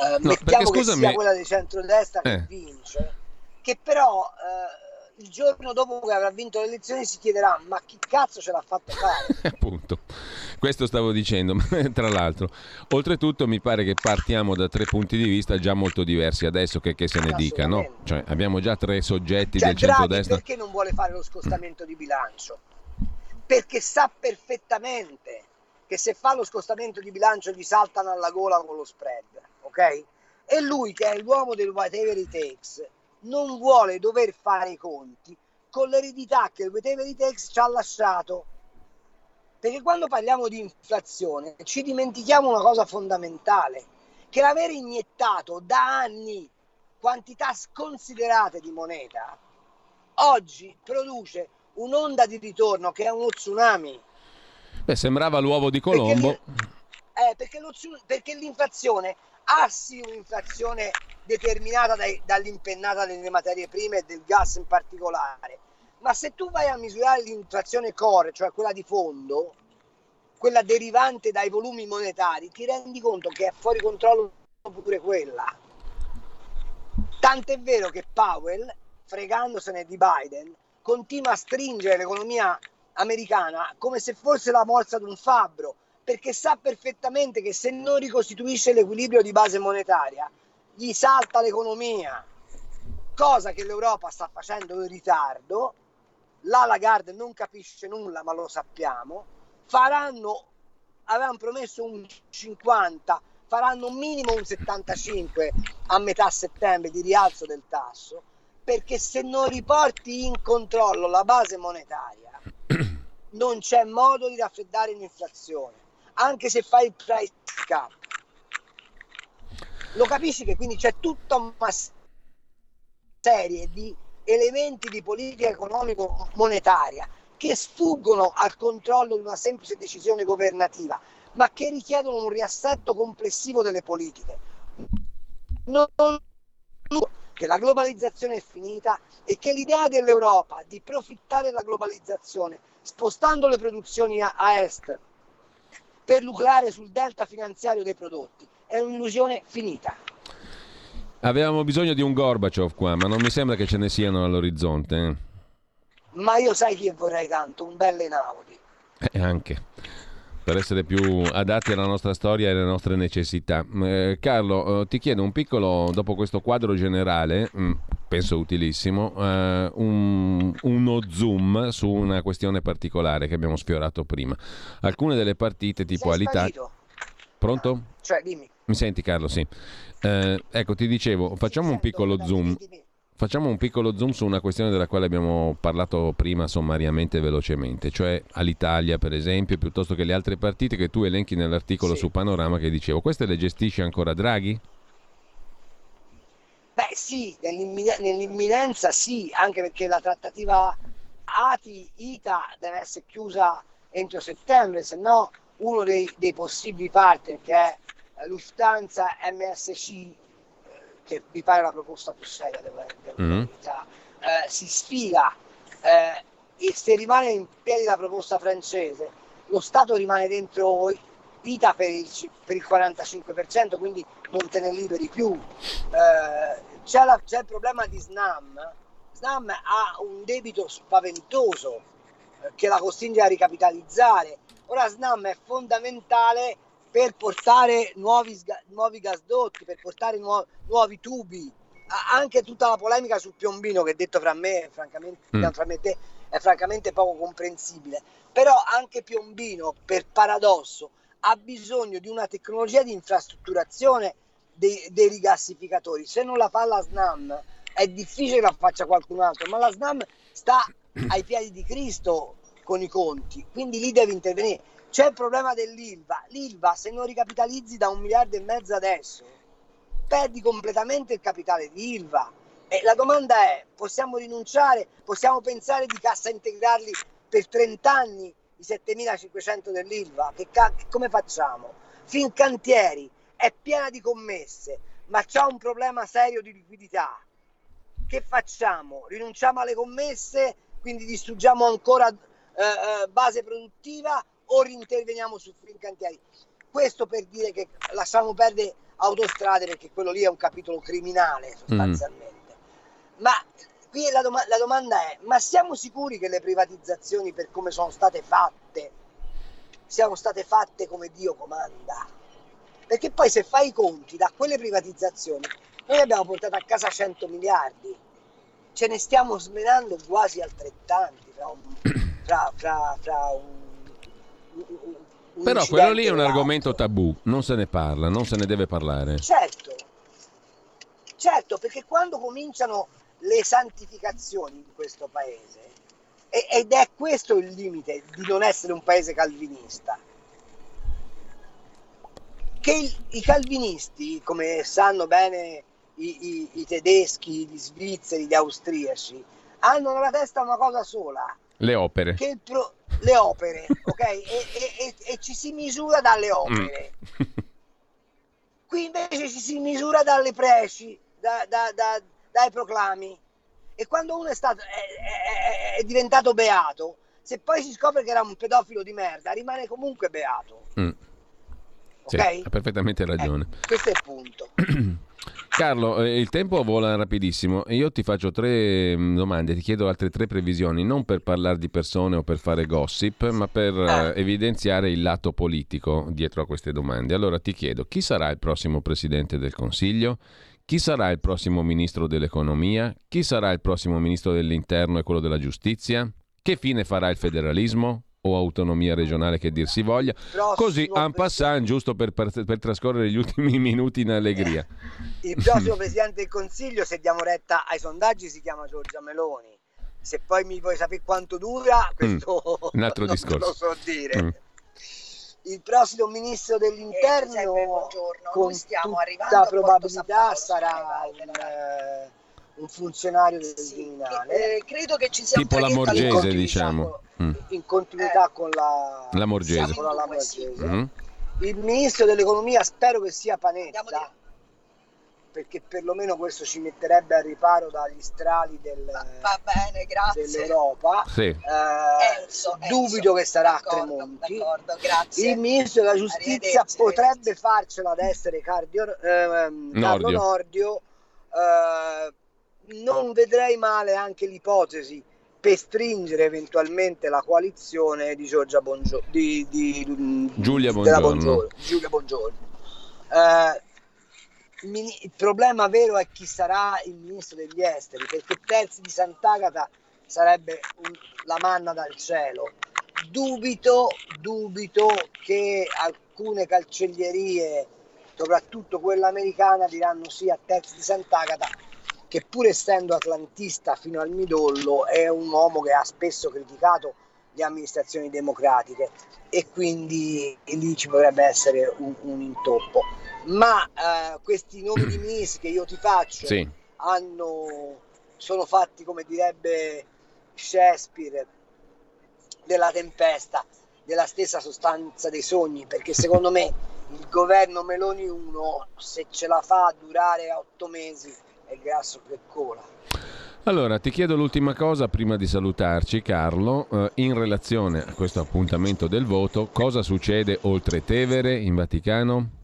Eh, no, mettiamo scusami, che sia quella di centrodestra eh. che vince, che però eh, il giorno dopo che avrà vinto le elezioni si chiederà ma chi cazzo ce l'ha fatto fare? [LAUGHS] Appunto, questo stavo dicendo, [LAUGHS] tra l'altro. Oltretutto mi pare che partiamo da tre punti di vista già molto diversi adesso che, che se ne dica, no? Cioè abbiamo già tre soggetti cioè, del centrodestra. perché non vuole fare lo scostamento di bilancio? Perché sa perfettamente che se fa lo scostamento di bilancio gli saltano alla gola con lo spread, ok? E lui che è l'uomo del whatever it takes non vuole dover fare i conti con l'eredità che il whatever it takes ci ha lasciato. Perché quando parliamo di inflazione ci dimentichiamo una cosa fondamentale, che l'aver iniettato da anni quantità sconsiderate di moneta, oggi produce un'onda di ritorno che è uno tsunami. Beh, sembrava l'uovo di Colombo. Perché, eh, perché, perché l'inflazione ha sì un'inflazione determinata dai, dall'impennata delle materie prime e del gas in particolare, ma se tu vai a misurare l'inflazione core, cioè quella di fondo, quella derivante dai volumi monetari, ti rendi conto che è fuori controllo pure quella. Tant'è vero che Powell, fregandosene di Biden, continua a stringere l'economia americana come se fosse la morsa di un fabbro, perché sa perfettamente che se non ricostituisce l'equilibrio di base monetaria, gli salta l'economia, cosa che l'Europa sta facendo in ritardo. La Lagarde non capisce nulla, ma lo sappiamo. Faranno, avevano promesso un 50, faranno minimo un 75 a metà settembre di rialzo del tasso, perché se non riporti in controllo la base monetaria, non c'è modo di raffreddare l'inflazione anche se fai il price cap. Lo capisci che quindi c'è tutta una serie di elementi di politica economico-monetaria che sfuggono al controllo di una semplice decisione governativa, ma che richiedono un riassetto complessivo delle politiche. Non che la globalizzazione è finita e che l'idea dell'Europa di profittare della globalizzazione spostando le produzioni a, a est per lucrare sul delta finanziario dei prodotti. È un'illusione finita. Avevamo bisogno di un Gorbaciov qua, ma non mi sembra che ce ne siano all'orizzonte. Eh. Ma io sai chi vorrei tanto, un bel Einaudi. Eh, anche per essere più adatti alla nostra storia e alle nostre necessità. Eh, Carlo, eh, ti chiedo un piccolo, dopo questo quadro generale, mh, mm, penso utilissimo, eh, un, uno zoom su una questione particolare che abbiamo sfiorato prima. Alcune delle partite tipo Alitalia... Pronto? Cioè, dimmi. Mi senti Carlo? Sì. Eh, ecco, ti dicevo, facciamo un piccolo zoom. Facciamo un piccolo zoom su una questione della quale abbiamo parlato prima sommariamente e velocemente, cioè all'Italia per esempio, piuttosto che le altre partite che tu elenchi nell'articolo sì. su Panorama che dicevo, queste le gestisce ancora Draghi? Beh sì, nell'imminenza sì, anche perché la trattativa ATI-ITA deve essere chiusa entro settembre, se no uno dei, dei possibili partner che è Lufthansa MSC che mi pare la proposta più seria della, della mm-hmm. eh, si sfida eh, e se rimane in piedi la proposta francese lo Stato rimane dentro vita per il, per il 45% quindi non te ne liberi più eh, c'è, la, c'è, il problema di Snam Snam ha un debito spaventoso eh, che la costringe a ricapitalizzare ora Snam è fondamentale per portare nuovi, nuovi gasdotti, per portare nuovi, nuovi tubi, anche tutta la polemica sul piombino che detto fra me, francamente, mm. fra me e te, è francamente poco comprensibile. Però anche Piombino, per paradosso, ha bisogno di una tecnologia di infrastrutturazione dei, dei rigassificatori. Se non la fa la SNAM, è difficile che la faccia qualcun altro, ma la SNAM sta ai piedi di Cristo con i conti, quindi lì deve intervenire. C'è il problema dell'ILVA. L'ILVA, se non ricapitalizzi da un miliardo e mezzo adesso, perdi completamente il capitale di ILVA. E la domanda è, possiamo rinunciare, possiamo pensare di cassa integrarli per 30 anni i 7.500 dell'ILVA? Che, ca- come facciamo? Fincantieri è piena di commesse, ma c'è un problema serio di liquidità. Che facciamo? Rinunciamo alle commesse, quindi distruggiamo ancora eh, eh base produttiva o rinterveniamo su Fincantieri. Questo per dire che lasciamo perdere autostrade perché quello lì è un capitolo criminale sostanzialmente. Mm. Ma qui la, dom- la domanda è, ma siamo sicuri che le privatizzazioni per come sono state fatte siano state fatte come Dio comanda? Perché poi se fai i conti da quelle privatizzazioni, noi abbiamo portato a casa 100 miliardi, ce ne stiamo smenando quasi altrettanti fra un, fra, fra, fra un, un, un Però quello lì è un argomento tabù, non se ne parla, non se ne deve parlare. Certo, certo, perché quando cominciano le santificazioni in questo paese, ed è questo il limite di non essere un paese calvinista, che il, i calvinisti, come sanno bene i, i, i, tedeschi, gli svizzeri, gli austriaci, hanno nella testa una cosa sola. Le opere. Pro, le opere, [LAUGHS] ok? e, e, e, e, ci si misura dalle opere. Mm. Qui invece ci si misura dalle preci, da, da, da, dai proclami. E quando uno è, stato, è, è, è, diventato beato, se poi si scopre che era un pedofilo di merda, rimane comunque beato. Mm. Sì, okay? ha perfettamente ragione. Eh, questo è il punto. [CLEARS THROAT] Carlo, eh, il tempo vola rapidissimo e io ti faccio tre mm, domande, ti chiedo altre tre previsioni, non per parlare di persone o per fare gossip, ma per ah. evidenziare il lato politico dietro a queste domande. Allora ti chiedo, chi sarà il prossimo Presidente del Consiglio? Chi sarà il prossimo Ministro dell'Economia? Chi sarà il prossimo Ministro dell'Interno e quello della Giustizia? Che fine farà il federalismo? O autonomia regionale che dir si voglia. Prossimo Così, en passant, giusto per, per, per, trascorrere gli ultimi [LAUGHS] minuti in allegria. Il prossimo [LAUGHS] Presidente del Consiglio, se diamo retta ai sondaggi, si chiama Giorgia Meloni. Se poi mi vuoi sapere quanto dura, mm, questo mm, un altro [LAUGHS] non discorso. lo so dire. Mm. Il prossimo ministro dell'interno, eh, con tutta probabilità, sarà il, eh, un funzionario del sì, Viminale. Eh, credo che ci sia tipo la Morgese, diciamo. Mm. In continuità eh. con la, la Morgese. Con la Morgese. Mm. Il ministro dell'economia spero che sia Panetta perché perlomeno questo ci metterebbe al riparo dagli strali del, va, bene, dell'Europa. Sì. Eh, Enzo, dubito Enzo, che sarà d'accordo, a Tremonti. Il ministro della giustizia potrebbe farcela ad essere Cardio, eh, Nordio. Carlo Nordio. Eh, non vedrei male anche l'ipotesi per stringere eventualmente la coalizione di Giorgia Bongiorno di, di, Giulia Bongiorno. Bongiorno, Giulia Bongiorno. Eh, il problema vero è chi sarà il ministro degli esteri perché Terzi di Sant'Agata sarebbe un, la manna dal cielo dubito dubito che alcune cancellerie soprattutto quella americana diranno sì a Terzi di Sant'Agata che pur essendo atlantista fino al midollo è un uomo che ha spesso criticato le amministrazioni democratiche e quindi lì ci potrebbe essere un, un intoppo. Ma eh, questi nomi di ministri che io ti faccio sì. hanno, sono fatti come direbbe Shakespeare della tempesta, della stessa sostanza dei sogni, perché secondo me [LAUGHS] il governo Meloni 1 se ce la fa a durare otto mesi è grasso che cola. Allora, ti chiedo l'ultima cosa prima di salutarci, Carlo. Eh, in relazione a questo appuntamento del voto, cosa succede oltre Tevere in Vaticano?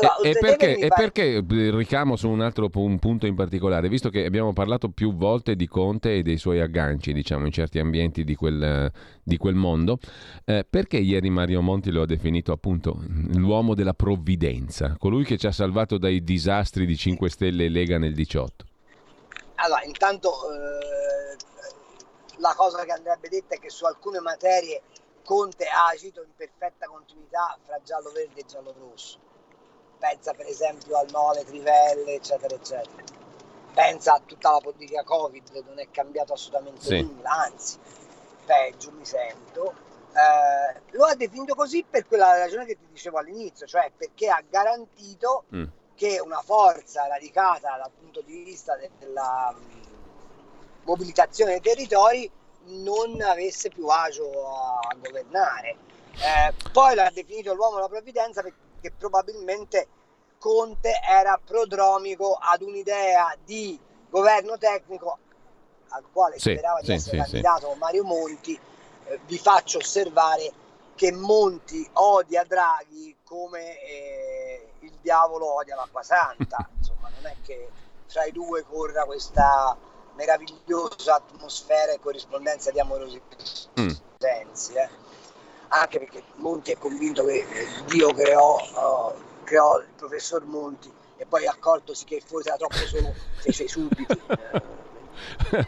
Allora, e, perché, e perché, eh, ricamo su un altro un punto in particolare, visto che abbiamo parlato più volte di Conte e dei suoi agganci, diciamo, in certi ambienti di quel, di quel mondo, eh, perché ieri Mario Monti lo ha definito appunto l'uomo della provvidenza, colui che ci ha salvato dai disastri di 5 Stelle e Lega nel 18? Allora, intanto eh, la cosa che andrebbe detta è che su alcune materie Conte ha agito in perfetta continuità fra giallo-verde e giallo-rosso pensa per esempio al 9 Trivelle, eccetera, eccetera. Pensa a tutta la politica Covid, non è cambiato assolutamente sì. nulla, anzi, peggio mi sento. Eh, lo ha definito così per quella ragione che ti dicevo all'inizio, cioè perché ha garantito mm. che una forza radicata dal punto di vista della mm, mobilitazione dei territori non avesse più agio a governare. Eh, poi l'ha definito l'uomo della provvidenza perché che probabilmente Conte era prodromico ad un'idea di governo tecnico al quale sì, sperava di sì, essere sì, candidato. Mario Monti. Eh, vi faccio osservare che Monti odia Draghi come eh, il diavolo odia l'acqua santa. [LAUGHS] Insomma, non è che tra i due corra questa meravigliosa atmosfera e corrispondenza di amorosi mm. sensi. Eh. Anche perché Monti è convinto che Dio creò, uh, creò il professor Monti e poi accortosi che forse era troppo solo fece i sudditi. [LAUGHS]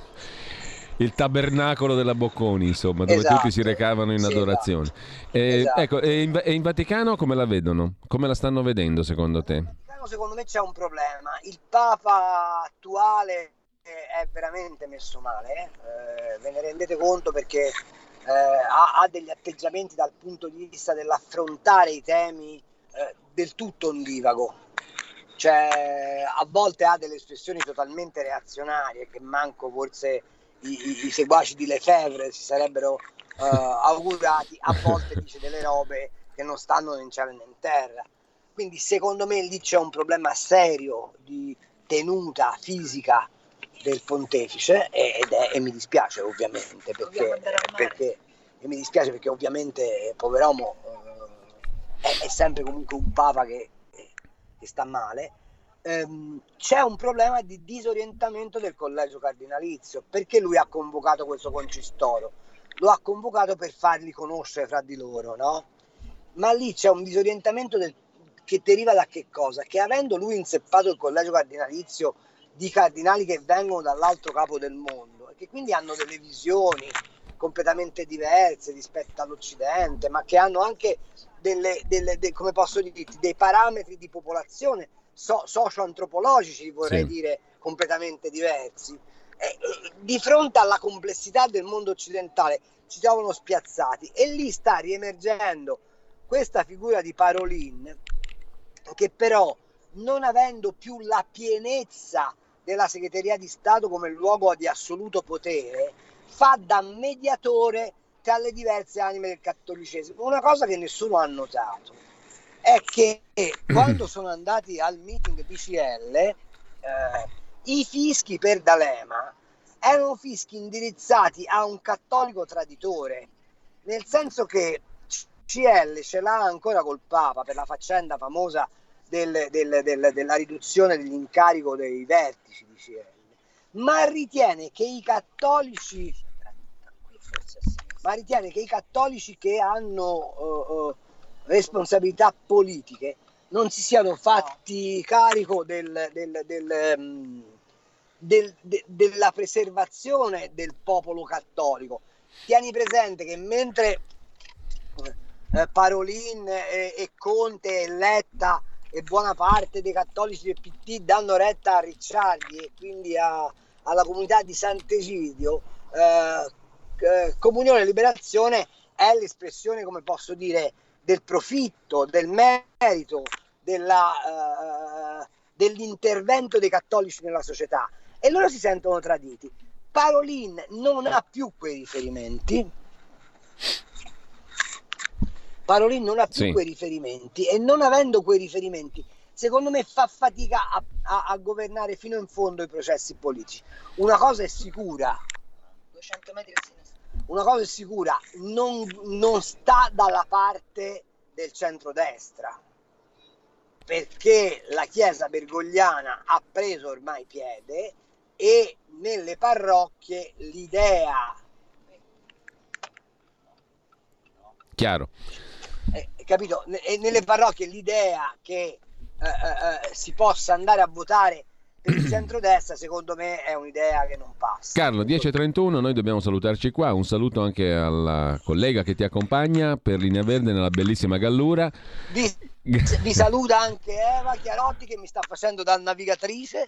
il tabernacolo della Bocconi, insomma, dove esatto. tutti si recavano in adorazione. Sì, esatto. Eh, esatto. Ecco, e in, e in, Vaticano come la vedono? Come la stanno vedendo secondo te? In Vaticano secondo me c'è un problema. Il Papa attuale è veramente messo male, eh, ve ne rendete conto perché eh, ha, ha, degli atteggiamenti dal punto di vista dell'affrontare i temi eh, del tutto ondivago. Cioè, a volte ha delle espressioni totalmente reazionarie che manco forse i, i, i seguaci di Lefebvre si sarebbero uh, augurati, a volte dice delle robe che non stanno né in cielo né in terra. Quindi secondo me lì c'è un problema serio di tenuta fisica del pontefice ed è, e mi dispiace ovviamente perché, perché e mi dispiace perché ovviamente poveromo eh, è, è, sempre comunque un papa che, che sta male ehm, c'è un problema di disorientamento del collegio cardinalizio perché lui ha convocato questo concistoro lo ha convocato per farli conoscere fra di loro no? ma lì c'è un disorientamento del, che deriva da che cosa? che avendo lui inzeppato il collegio cardinalizio di cardinali che vengono dall'altro capo del mondo e che quindi hanno delle visioni completamente diverse rispetto all'Occidente, ma che hanno anche delle, delle, de, come posso dirti, dei parametri di popolazione so, socio-antropologici, vorrei sì. dire, completamente diversi. E, e, di fronte alla complessità del mondo occidentale ci trovano spiazzati e lì sta riemergendo questa figura di Parolin che però non avendo più la pienezza della segreteria di Stato come luogo di assoluto potere, fa da mediatore tra le diverse anime del cattolicesimo. Una cosa che nessuno ha notato è che [CLEARS THROAT] quando sono andati al meeting PCL, eh, i fischi per D'Alema erano fischi indirizzati a un cattolico traditore, nel senso che CL ce l'ha ancora col Papa per la faccenda famosa del, del, del, della riduzione dell'incarico dei vertici di CL, ma ritiene che i cattolici ma ritiene che i cattolici che hanno uh, uh, responsabilità politiche non si siano fatti carico de, della preservazione del popolo cattolico. Tieni presente che mentre eh, Parolin e, e Conte e Letta e buona parte dei cattolici del PT danno retta a Ricciardi e quindi a, alla comunità di Sant'Egidio, eh, eh, Comunione e Liberazione è l'espressione, come posso dire, del profitto, del merito, della, eh, dell'intervento dei cattolici nella società. E loro si sentono traditi. Parolin non ha più quei riferimenti Parolin non ha più sì. quei riferimenti e non avendo quei riferimenti, secondo me fa fatica a, a, a, governare fino in fondo i processi politici. Una cosa è sicura, 200 metri a sinistra. Una cosa è sicura, non, non sta dalla parte del centrodestra, perché la Chiesa bergogliana ha preso ormai piede e nelle parrocchie l'idea chiaro eh, capito? E nelle parrocchie l'idea che eh, eh, eh si possa andare a votare per il [CLEARS THROAT] centrodestra secondo me è un'idea che non passa. Carlo, 10.31, noi dobbiamo salutarci qua, un saluto anche alla collega che ti accompagna per Linea Verde nella bellissima Gallura. Vi, vi saluta anche Eva Chiarotti che mi sta facendo da navigatrice.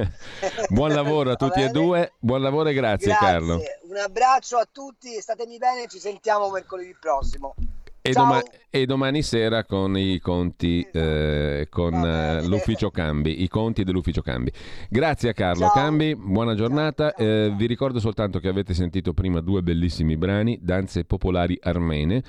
[LAUGHS] buon lavoro a tutti e due, buon lavoro e grazie, grazie. Carlo. Un abbraccio a tutti, statemi bene, ci sentiamo mercoledì prossimo. E, doma- e, domani sera con i conti, eh, con eh, l'ufficio cambi, i conti dell'ufficio cambi. Grazie a Carlo Ciao. Cambi, buona giornata. Eh, vi ricordo soltanto che avete sentito prima due bellissimi brani, Danze popolari armene,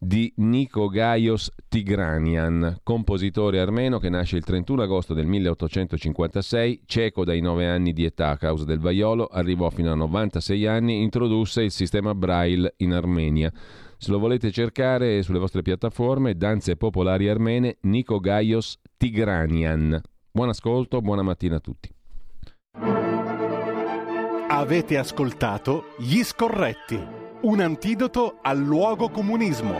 di Nico Gaios Tigranian, compositore armeno che nasce il 31 agosto del 1856, cieco dai 9 anni di età a causa del vaiolo, arrivò fino a 96 anni, introdusse il sistema Braille in Armenia. Se lo volete cercare sulle vostre piattaforme, Danze Popolari Armene, Nico Gaios Tigranian. Buon ascolto, buona mattina a tutti. Avete ascoltato Gli Scorretti, un antidoto al luogo comunismo.